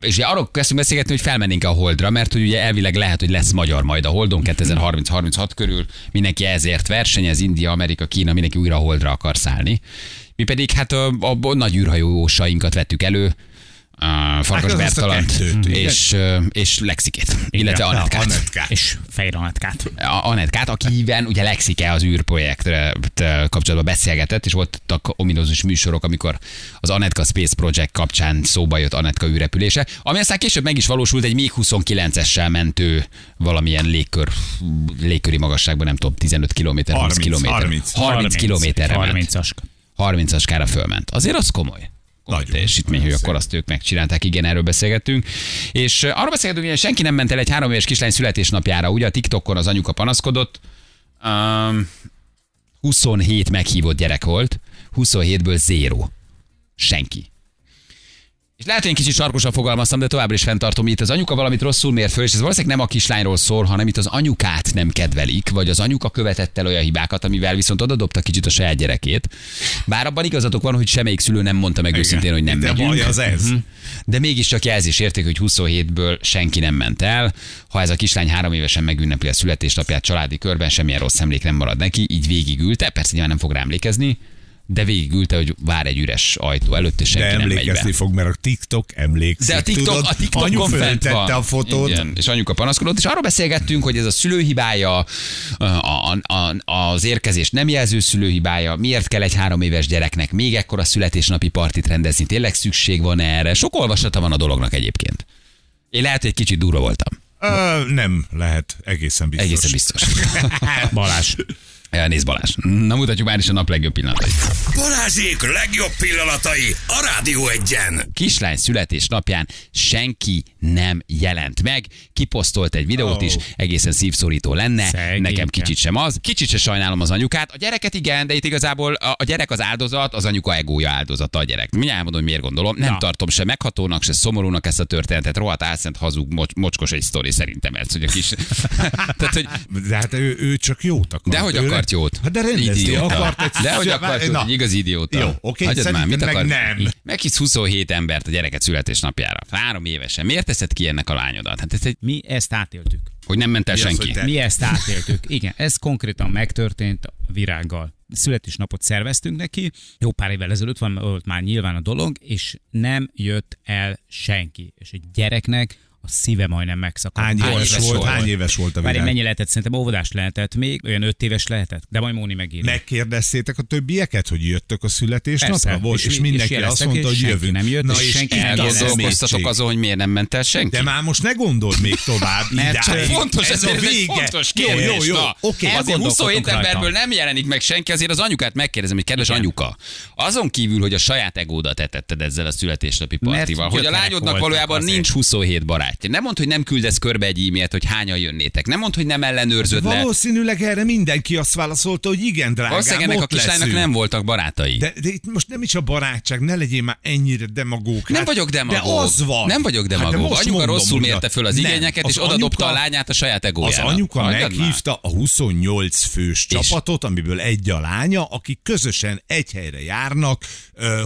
és ugye arról kezdtünk beszélgetni, hogy felmennénk a Holdra, mert hogy ugye elvileg lehet, hogy lesz magyar majd a Holdon 2030-36 körül, mindenki ezért versenyez, India, Amerika, Kína, mindenki újra a Holdra akar szállni. Mi pedig hát a, a, a nagy űrhajósainkat vettük elő, a Farkas Hát Bertalant kettőt, és, és Lexikét, illetve Igen. Anetkát. Anetkát. És fejre Anetkát. Anetkát, akivel ugye Lexike az űrprojektre kapcsolatban beszélgetett, és voltak ominózus műsorok, amikor az Anetka Space Project kapcsán szóba jött Anetka űrrepülése, ami aztán később meg is valósult egy még 29-essel mentő valamilyen légkör, légköri magasságban, nem tudom, 15 km, 20 30, km. 30. 30 kilométerre ment. 30-as. 30-as kára fölment. Azért az komoly. Nagyon. teljesítmény, hogy akkor azt ők megcsinálták, igen, erről beszélgettünk. És arról beszélgetünk, hogy senki nem ment el egy három éves kislány születésnapjára, ugye a TikTokon az anyuka panaszkodott, um, 27 meghívott gyerek volt, 27-ből zéro. Senki. És lehet, hogy én kicsit sarkosan fogalmaztam, de továbbra is fenntartom, hogy itt az anyuka valamit rosszul mér föl, és ez valószínűleg nem a kislányról szól, hanem itt az anyukát nem kedvelik, vagy az anyuka követett el olyan hibákat, amivel viszont odadobta kicsit a saját gyerekét. Bár abban igazatok van, hogy semmelyik szülő nem mondta meg őszintén, hogy nem De megyünk. baj az ez. Mhm. De mégiscsak jelzés érték, hogy 27-ből senki nem ment el. Ha ez a kislány három évesen megünnepli a születésnapját családi körben, semmilyen rossz emlék nem marad neki, így végigülte, persze nyilván nem fog rá emlékezni, de végigülte, hogy vár egy üres ajtó előtt, és De senki nem megy be. emlékezni fog, mert a TikTok emlékszik. De a TikTok, tudod? a TikTokon fent van. a fotót. Igen, és anyuka panaszkodott, és arról beszélgettünk, hogy ez a szülőhibája, a, a, a, az érkezés nem jelző szülőhibája, miért kell egy három éves gyereknek még ekkora születésnapi partit rendezni, tényleg szükség van erre. Sok olvasata van a dolognak egyébként. Én lehet, hogy egy kicsit durva voltam. Ö, nem lehet, egészen biztos. Egészen biztos. *laughs* Balázs. Elnéz Balázs. Na mutatjuk már is a nap legjobb pillanatait. Balázsék legjobb pillanatai a Rádió egyen. kislány születésnapján senki nem jelent meg. Kiposztolt egy videót is, egészen szívszorító lenne. Szegényke. Nekem kicsit sem az. Kicsit se sajnálom az anyukát. A gyereket igen, de itt igazából a, a gyerek az áldozat, az anyuka egója áldozata a gyerek. Mindjárt elmondom, hogy miért gondolom. Nem Na. tartom se meghatónak, se szomorúnak ezt a történetet. Rohadt álszent hazug, mocs, mocskos egy sztori szerintem ez, hogy a kis... *laughs* Tehát, hogy De hát ő, ő csak jót akar. de hogy Ő akart jót? Hát de rendezni Idióta. akart egy... De hogy akart jót, egy igazi idióta. Jó, oké, Hagyjad már, mit akar? nem. Meghisz 27 embert a gyereket születésnapjára. Három évesen. Miért teszed ki ennek a lányodat? Hát ez egy, Mi ezt átéltük. hogy nem ment el Mi az, senki. te- Mi ezt átéltük. Igen, ez konkrétan megtörtént a virággal. Születésnapot szerveztünk neki, jó pár évvel ezelőtt van, volt már nyilván a dolog, és nem jött el senki. És egy gyereknek a szíve majdnem megszakadt. Hány Hány éves éves volt? volt? Hány éves volt a Várj, virág? mennyi lehetett? Szerintem óvodás lehetett még, olyan öt éves lehetett, de majd Móni megírja. Megkérdeztétek a többieket, hogy jöttök a születésnapra? Volt, és- és, és mindenki azt jeleztek, mondta, és hogy jövünk. nem jött, Na és és senki. Elgondolkoztatok azon, hogy miért nem ment el senki? De már most ne gondold még tovább. *laughs* Mert csak idáig. Fontos, ez ez, a vége. fontos Jó, kérdés. jó, jó. Na, Oké. Azért Elgondolkodtunk 27 rajta. emberből nem jelenik meg senki, azért az anyukát megkérdezem, hogy kedves anyuka, azon kívül, hogy a saját egódat etetted ezzel a születésnapi partival, hogy a lányodnak valójában nincs 27 barátja. Nem mondd, hogy nem küldesz körbe egy e-mailt, hogy hányan jönnétek. Nem mondd, hogy nem ellenőrzöd le. Valószínűleg erre mindenki azt válaszolta, hogy igen, drágám, Valószínűleg ennek a kislánynak nem voltak barátai. De, de itt most nem is a barátság, ne legyél már ennyire demagóg. Nem Hát, vagyok demagóg. De az van. Nem vagyok Hát de demagóg. most anyuka mondom, rosszul mérte föl az Nem, igényeket, az és oda dobta a anyuka- lányát a saját Az egójára. anyuka Hagyjad már. meghívta a 28 fős csapatot, amiből egy a lánya, akik közösen egy helyre járnak,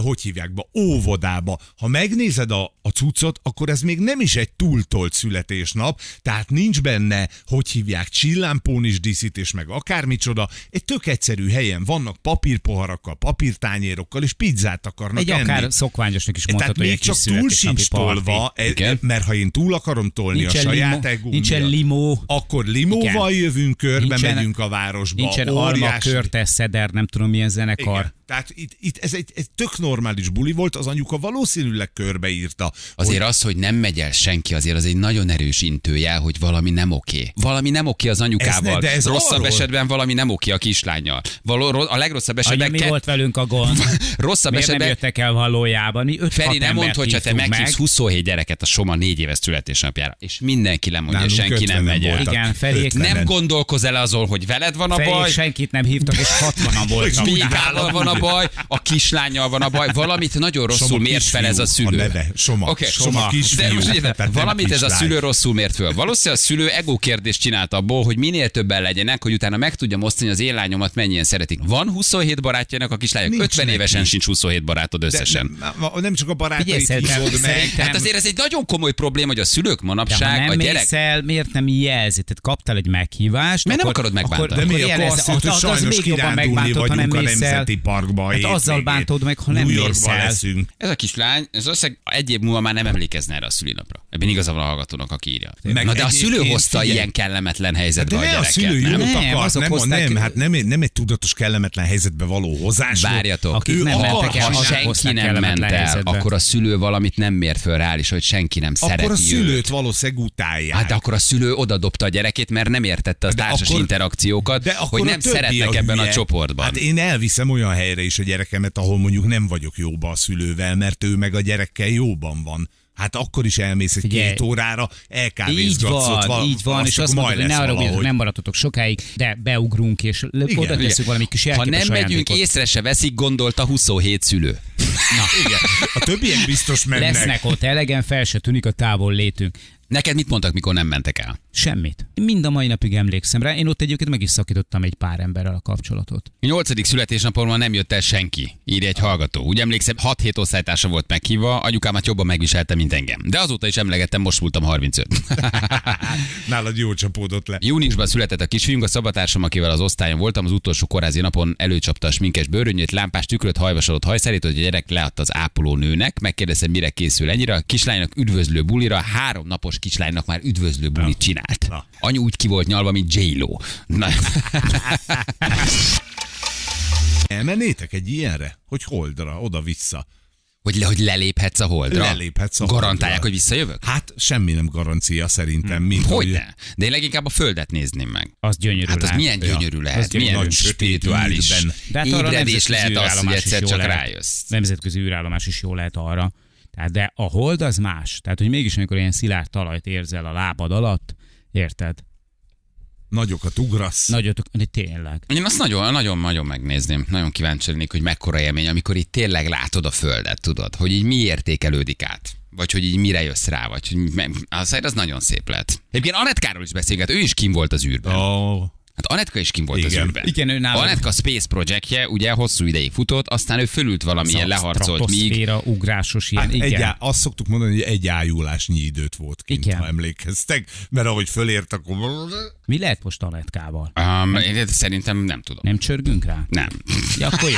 hogy hívják be, óvodába. Ha megnézed a, a cuccot, akkor ez még nem is egy túltolt születésnap, tehát nincs benne, hogy hívják, csillámpón is díszítés, meg akármicsoda. Egy tök egyszerű helyen vannak papírpoharakkal, papírtányérokkal, és pizzát akarnak Egy enni. akár szokványosnak is Tehát mondható, hogy még csak túl sincs tolva, e- mert ha én túl akarom tolni Nincsen a saját limo, egóm nincsen limó. akkor limóval Igen. jövünk körbe, Nincsen- megyünk a városba. Nincsen Alma, Körte, Szeder, nem tudom milyen zenekar. Igen. Tehát itt, itt ez egy, egy tök normális buli volt, az anyuka valószínűleg körbeírta. Azért az, hogy nem megy el senki, azért az egy nagyon erős intőjel, hogy valami nem oké. Valami nem oké az anyukával. Ez ne, de ez rosszabb arról- esetben valami nem oké a kislányjal. Való, a legrosszabb Anya, esetben mi ke- volt velünk a gond? *laughs* rosszabb Miért nem esetben jöttek el valójában? Mi öt Feri, nem mondd, hogyha te meghívsz meg. 27 gyereket a Soma négy éves születésnapjára, és mindenki lemondja, Nálunk senki nem 50-en megy el. Igen, Ötvenen. Nem gondolkozel azon, hogy veled van a Feri, baj, senkit nem hívtak, és 60-an voltak. Van a baj, a kislányjal van a baj, valamit nagyon rosszul Soma mért fel ez a szülő. a neve, Soma. Oké, Soma kisfiú. De most nem valamit ez a szülő rosszul mért föl. Valószínűleg a szülő ego kérdést csinált abból, hogy minél többen legyenek, hogy utána meg tudja osztani az én lányomat mennyien szeretik. Van 27 barátjának a kislányok, Nincs 50 neki. évesen sincs 27 barátod De összesen. nem, nem csak a barátait hívod meg. Hát azért ez egy nagyon komoly probléma, hogy a szülők De ha manapság, nem a gyerek... mész el, miért nem jelzi? Tehát kaptál egy meghívást. Nem akkor, akarod megbántani? Akkor, De mi akkor akkor azt hogy sajnos kirándulni nem vagyunk a el. Parkba. Hát azzal bántod meg, ha nem New mész Yorkba el. leszünk. Ez a kislány, ez összeg egy év múlva már nem emlékezne erre a szülinapra. Ebben igaza van a hallgatónak, aki írja. Meg Na de a szülő hozta figyelj. ilyen kellemetlen helyzetbe De a ne a gyereket, szülő nem? Nem, akar, azok nem, hozták- nem, hát nem, egy- nem egy tudatos kellemetlen helyzetbe való hozás. Várjatok, Akik ő nem akar, mentek el, ha senki nem ment el, akkor a szülő valamit nem mért föl rá, és hogy senki nem szereti Akkor a szülőt őt. valószínűleg utálják. Hát akkor a szülő oda dobta a gyerekét, mert nem értette a társas interakciókat, hogy nem szeretnek ebben a csoportban. Hát én elviszem olyan helyre is a gyerekemet, ahol mondjuk nem vagyok jóba a szülővel, mert ő meg a gyerekkel jóban van. Hát akkor is elmész egy Figyelj. két órára, elkávézgatsz ott van, val- így van, azt és azt mondod, hogy ne arra hogy valahogy. nem maradhatok sokáig, de beugrunk, és Igen. oda tesszük valami kis Ha nem megyünk, ajándékot. észre se veszik, gondolta 27 szülő. Igen. A többiek biztos mennek. Lesznek ott elegen, fel se tűnik a távol létünk. Neked mit mondtak, mikor nem mentek el? Semmit. Mind a mai napig emlékszem rá. Én ott egyébként meg is szakítottam egy pár emberrel a kapcsolatot. A nyolcadik születésnapomon nem jött el senki, írja egy hallgató. Úgy emlékszem, 6-7 osztálytársa volt meghívva, anyukámat jobban megviselte, mint engem. De azóta is emlegettem, most voltam 35. *laughs* Nálad jó csapódott le. Júniusban született a kisfiunk, a szabatársam, akivel az osztályon voltam, az utolsó korázi napon előcsapta a sminkes bőrönyét, lámpás tükröt, hajvasalott hajszerét, hogy a gyerek leadta az ápoló nőnek, megkérdezte, mire készül ennyire. A kislánynak üdvözlő bulira, három napos kislánynak már üdvözlő bulit csinált. Na. Anyu úgy ki volt nyalva, mint J-Lo. Na. *laughs* Elmennétek egy ilyenre? Hogy holdra, oda-vissza. Hogy, le, hogy leléphetsz a holdra? Leléphetsz a Garantálják, holdra. hogy visszajövök? Hát semmi nem garancia szerintem. Mint Hogy ne? De én leginkább a földet nézném meg. Az gyönyörű Hát az lehet. milyen gyönyörű lehet, Az milyen Nagy spirituális. De hát ébredés lehet az, hogy egyszer csak lehet. rájössz. Nemzetközi űrállomás is jó lehet arra. Tehát, de a hold az más. Tehát, hogy mégis amikor ilyen szilárd talajt érzel a lábad alatt, érted? Nagyokat ugrasz. Nagyot, de tényleg. Én azt nagyon, nagyon, nagyon megnézném. Nagyon kíváncsi lennék, hogy mekkora élmény, amikor itt tényleg látod a földet, tudod, hogy így mi értékelődik át. Vagy hogy így mire jössz rá, vagy hogy az, az nagyon szép lehet. Egyébként Anetkáról is beszélget, ő is kim volt az űrben. Oh. Hát Anetka is kim volt az Igen. űrben. Igen, ő nála- Anetka Space projektje ugye hosszú ideig futott, aztán ő fölült valamilyen leharcolt míg. Ugrásos ilyen, Hát igen. egy, á- azt szoktuk mondani, hogy egy ájulásnyi időt volt kint, Igen. ha emlékeztek, mert ahogy fölért, akkor... Mi lehet most Anetkával? Um, én szerintem nem tudom. Nem csörgünk rá? Nem. Ja, akkor jó.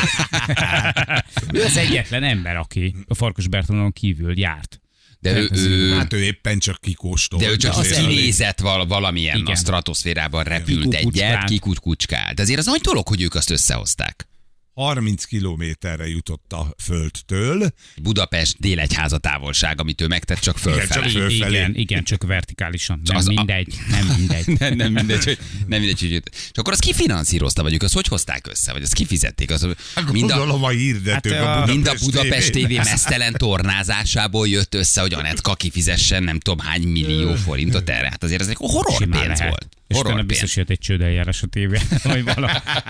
*laughs* ő az egyetlen ember, aki a Farkas Bertolonon kívül járt. De ő, ő, Hát ő éppen csak kikóstol. de ő csak kinézett val- valamilyen Igen. a stratoszférában repült Kikukucskált. egyet, kikucskált. De azért az nagy dolog, hogy ők azt összehozták. 30 kilométerre jutott a földtől. Budapest délegyháza távolság, amit ő megtett, csak fölfelé. csak föl- Fölfelé. Igen, igen, csak vertikálisan. Nem az a- mindegy, nem mindegy. *laughs* nem, nem mindegy, hogy, nem mindegy, hogy És akkor azt kifinanszírozta, vagy ők azt hogy hozták össze, vagy azt kifizették? Az, mind a, Gondolom a hirdetők Hát, a a- Budapest, mind a Budapest. TV *laughs* mesztelen tornázásából jött össze, hogy Anetka kifizessen nem tudom hány millió forintot erre. Hát azért ez egy horror pénz volt. És utána biztos jött egy csődeljárás a tévé, *laughs* vagy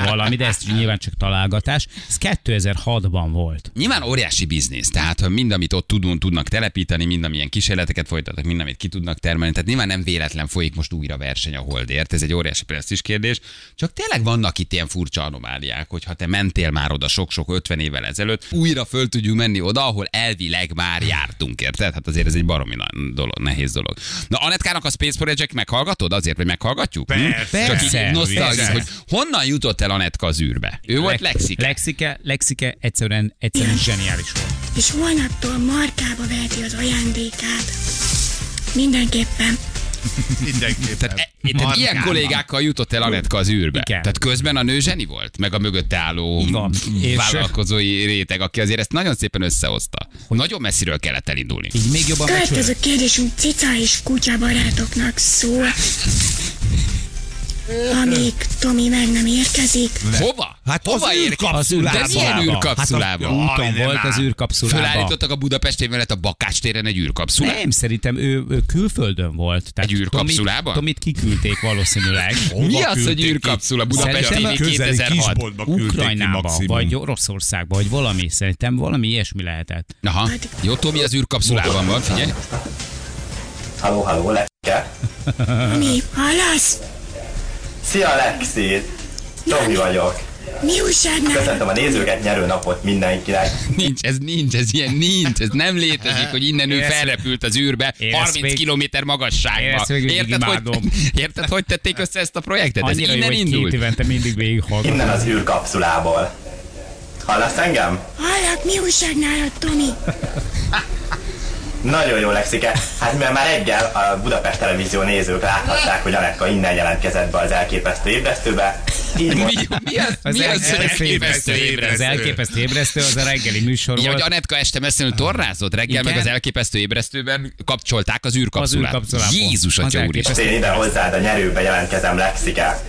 valami, de ez nyilván csak találgatás. Ez 2006-ban volt. Nyilván óriási biznisz, tehát mind, amit ott tudunk, tudnak telepíteni, mind, amilyen kísérleteket folytatnak, mind, amit ki tudnak termelni. Tehát nyilván nem véletlen folyik most újra verseny a Holdért, ez egy óriási presztis kérdés. Csak tényleg vannak itt ilyen furcsa anomáliák, hogy ha te mentél már oda sok-sok 50 évvel ezelőtt, újra föl tudjuk menni oda, ahol elvileg már jártunk, érted? Hát azért ez egy baromi dolog, nehéz dolog. Na, Anetkának a Space Project meghallgatod azért, hogy meghallgatjuk? Hm? Persze. Csak így Persze. hogy honnan jutott el Anetka az űrbe? Ő volt Lexike. Lexike, Lexike egyszerűen, egyszerűen zseniális volt. és holnaptól markába veheti az ajándékát. Mindenképpen. *laughs* Mindenképpen. Tehát, e, tehát ilyen kollégákkal jutott el Anetka az űrbe. Igen. Tehát közben a nő zseni volt, meg a mögötte álló. És- vállalkozói réteg, aki azért ezt nagyon szépen összehozta. Nagyon messziről kellett elindulni. Így még jobban becsülök. Következő kérdésünk cica és kutya barátoknak szól. Amíg Tomi meg nem érkezik, Hova? Hát Hova az űrkapszulába. De milyen űrkapszulába? Hát a- Úton Jaj, volt az űrkapszulába. Fölállítottak a Budapest mellett a Bakács téren egy űrkapszulát? Nem, szerintem ő, ő külföldön volt. Tehát Egy űrkapszulában? Tomit, Tomit kiküldték valószínűleg. *laughs* Mi az, hogy űrkapszula Budapest Szerintem TV a közeli 2006? kisboltba küldték ki Ukrajnába, vagy Oroszországba, vagy valami. Szerintem valami ilyesmi lehetett. Aha. Jó, Tomi az űrkapszulában van, figyelj. Halló, halló, Lexike. mi hallasz? Szia, Lexi! Tomi vagyok. Mi újság nálad? Köszöntöm a nézőket, nyerő napot mindenkinek. Nincs, ez nincs, ez ilyen nincs, ez nem létezik, hogy innen ő felrepült az űrbe Én ezt 30 még- kilométer Én magasságba. Érted hogy, *laughs* érted, hogy tették össze ezt a projektet? Ez Annyira jó, innen két indult. évente mindig végighallgatom. Innen az űrkapszulából. Hallasz engem? Hallak, mi újság nálad, Tomi? *laughs* Nagyon jó, Lexike. Hát mivel már reggel a Budapest Televízió nézők láthatták, hogy Anetka innen jelentkezett be az elképesztő ébresztőbe. Így Mi, mi az, mi az, hogy elképesztő Az ébresztő? elképesztő ébresztő, az a reggeli műsor Ja, hogy. Anetka este messzenül tornázott reggel, Igen. meg az elképesztő ébresztőben kapcsolták az űrkapszulát. Az űrkapszulából. Jézus, Az atya úr elképesztő. én ide hozzád a nyerőbe jelentkezem, Lexike.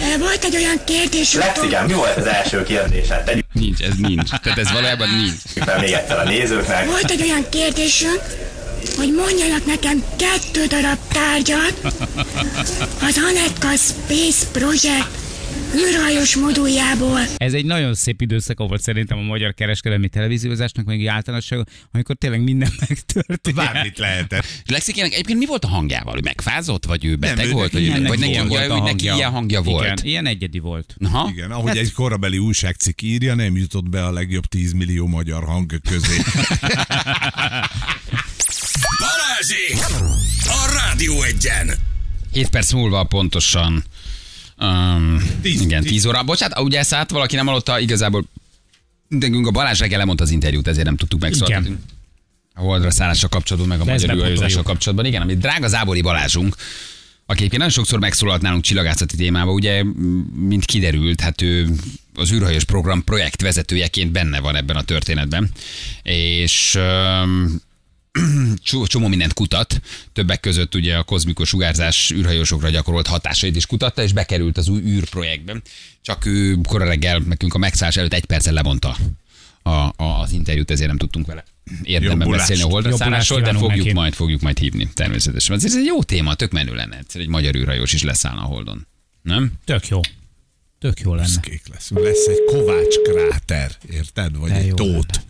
E, Volt egy olyan kérdésünk, Lexike, mi volt az első kérdésed? Tegyük Nincs, ez nincs. Tehát ez valójában nincs. fel még egyszer a nézőknek. volt egy olyan kérdésünk, hogy mondjanak nekem kettő darab tárgyat az Anetka Space Project űrhajós moduljából. Ez egy nagyon szép időszaka volt szerintem a magyar kereskedelmi televíziózásnak, meg általánosság, amikor tényleg minden *laughs* megtörtént. Bármit lehetett. Lexikének egyébként mi volt a hangjával? Ő megfázott, vagy ő beteg ő volt? Vagy, ilyen vagy neki, volt a neki ilyen hangja volt? Igen, ilyen egyedi volt. Aha. Igen, ahogy egy korabeli újságcikk írja, nem jutott be a legjobb 10 millió magyar hang közé. *laughs* Balázsék! A Rádió egyen! 7 perc múlva pontosan. Um, Tíz- igen, tíz. 10 óra. Bocsánat, ugye ezt át valaki nem hallotta, igazából nekünk a Balázs reggel lemondta az interjút, ezért nem tudtuk megszólalni. A holdra szállással kapcsolatban, meg a magyar űrhajózással kapcsolatban. Igen, amit drága Zábori Balázsunk, aki egyébként nagyon sokszor megszólalt nálunk csillagászati témába, ugye, mint kiderült, hát ő az űrhajós program projekt vezetőjeként benne van ebben a történetben. És csó- csomó mindent kutat, többek között ugye a kozmikus sugárzás űrhajósokra gyakorolt hatásait is kutatta, és bekerült az új űrprojektben. Csak ő kora reggel nekünk a megszállás előtt egy perccel levonta a, a, az interjút, ezért nem tudtunk vele érdemben Jobbulást. beszélni a holdra szállásról, de fogjuk neki. majd, fogjuk majd hívni természetesen. Ez egy jó téma, tök menő lenne egyszer, egy magyar űrhajós is leszállna a holdon. Nem? Tök jó. Tök jó lenne. Kék lesz. Lesz egy Kovács kráter, érted? Vagy De egy tót.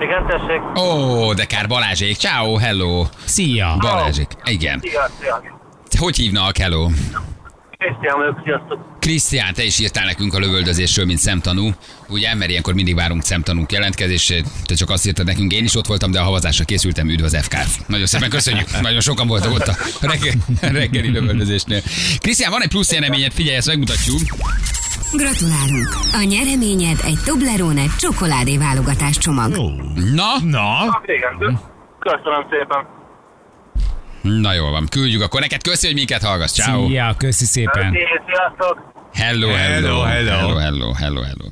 Igen, tessék. Ó, de kár Balázsék, ciao, hello. Szia! Balázsék, igen. Szia, szia. Hogy hívnak, hello? Krisztián vagyok, sziasztok. Krisztián, te is írtál nekünk a lövöldözésről, mint szemtanú. Ugye, mert ilyenkor mindig várunk szemtanúk jelentkezését. Te csak azt írtad nekünk, én is ott voltam, de a havazásra készültem, üdv az FKF. Nagyon szépen köszönjük. Nagyon sokan voltak ott a reggel, reggeli lövöldözésnél. Krisztián, van egy plusz jeleményed, figyelj, ezt megmutatjuk. Gratulálunk! A nyereményed egy Toblerone csokoládé válogatás csomag. Na, Na, Igen, köszönöm szépen. na jól van, küldjük akkor neked. Köszi, hogy minket hallgatsz. Ciao. Szia, köszi szépen. Sziasztok. Hello, hello, Hello, hello, hello. hello, hello, hello.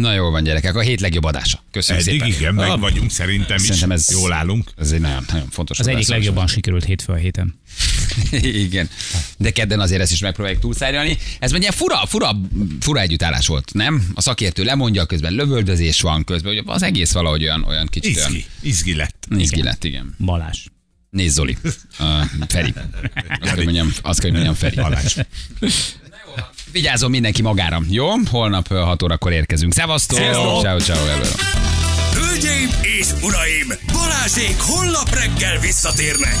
Na jól van, gyerekek, a hét legjobb adása. Köszönjük eddig szépen. igen, meg Ah, vagyunk szerintem is. Szerintem ez- Jól állunk. Ez egy nagyon, nagyon fontos Az egyik legjobban sikerült hétfő a héten. *laughs* Igen. De kedden azért ezt is megpróbáljuk túlszárnyalni. Ez egy ilyen fura, fura, fura együttállás volt, nem? A szakértő lemondja, közben lövöldözés van közben, ugye az egész valahogy olyan, olyan kicsit olyan Izgi, izgi lett. izgi lett, igen. Balás. Nézd Zoli. *laughs* Uh, Feri. Azt kell, hogy mondjam, azt kell, hogy mondjam Feri. Balázs. *laughs* Vigyázzon mindenki magára, jó? Holnap 6 órakor érkezünk. Szevasztok! Ciao, ciao. Hölgyeim és uraim, Balázsék holnap reggel visszatérnek!